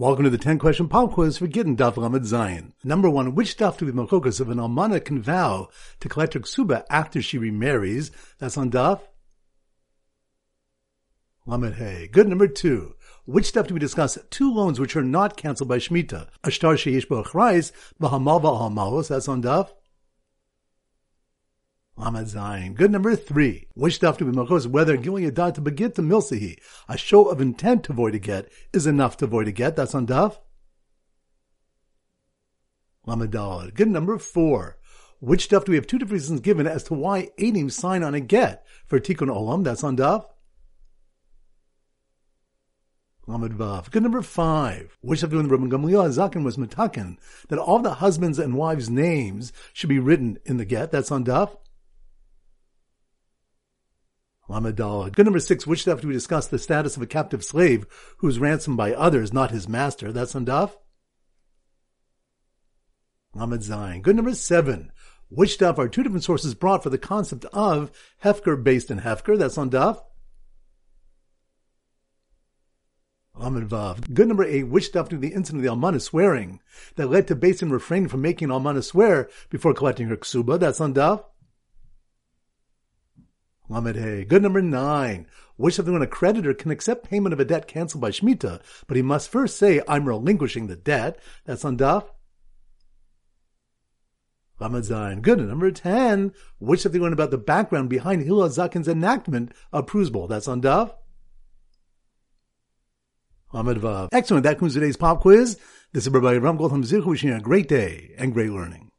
Welcome to the 10 question pop quiz for Gittin Daf Lamed Zayin. Number one, which daf do we machokas if an almana can vow to collect her ksuba after she remarries? That's on daf. Lamed Hey. Good. Number two, which daf do we discuss two loans which are not cancelled by Shemitah? Ashtar Sheish B'Achrais, B'Hamal B'Hamalos. That's on daf. Lamed Zayin. Good number three. Which stuff do we makos whether giving a dot to begit to milsihi, a show of intent to void a get, is enough to void a get. That's on daf. Lamed Daled. Good number four. Which stuff do we have two different reasons given as to why Eidim sign on a get for Tikkun Olam? That's on daf. Lamed Vav. Good number five. Which of the Rabban Gamliel Zakin was metakin that all the husbands and wives' names should be written in the get. That's on daf. Lamed Good number six, which daf do we discuss the status of a captive slave who is ransomed by others, not his master? That's on daf. Zayin. Good number seven, which daf are two different sources brought for the concept of Hefker Beis Din Hefker? That's on daf. Good number eight, which daf do the incident of the Almana swearing that led to Beis Din refraining from making Almana swear before collecting her ksuba? That's on daf. Lamed Hey. Good number nine. Which of when a creditor can accept payment of a debt canceled by Shemitah, but he must first say, I'm relinquishing the debt. That's on Daf. Lamed Zayin. Good. Number 10. Which of the one about the background behind Hillel Zakin's enactment of Prusbol? That's on Daf. Lamed Vav. Excellent. That concludes today's pop quiz. This is Rabbi Ram Goldham Zilch wishing you a great day and great learning.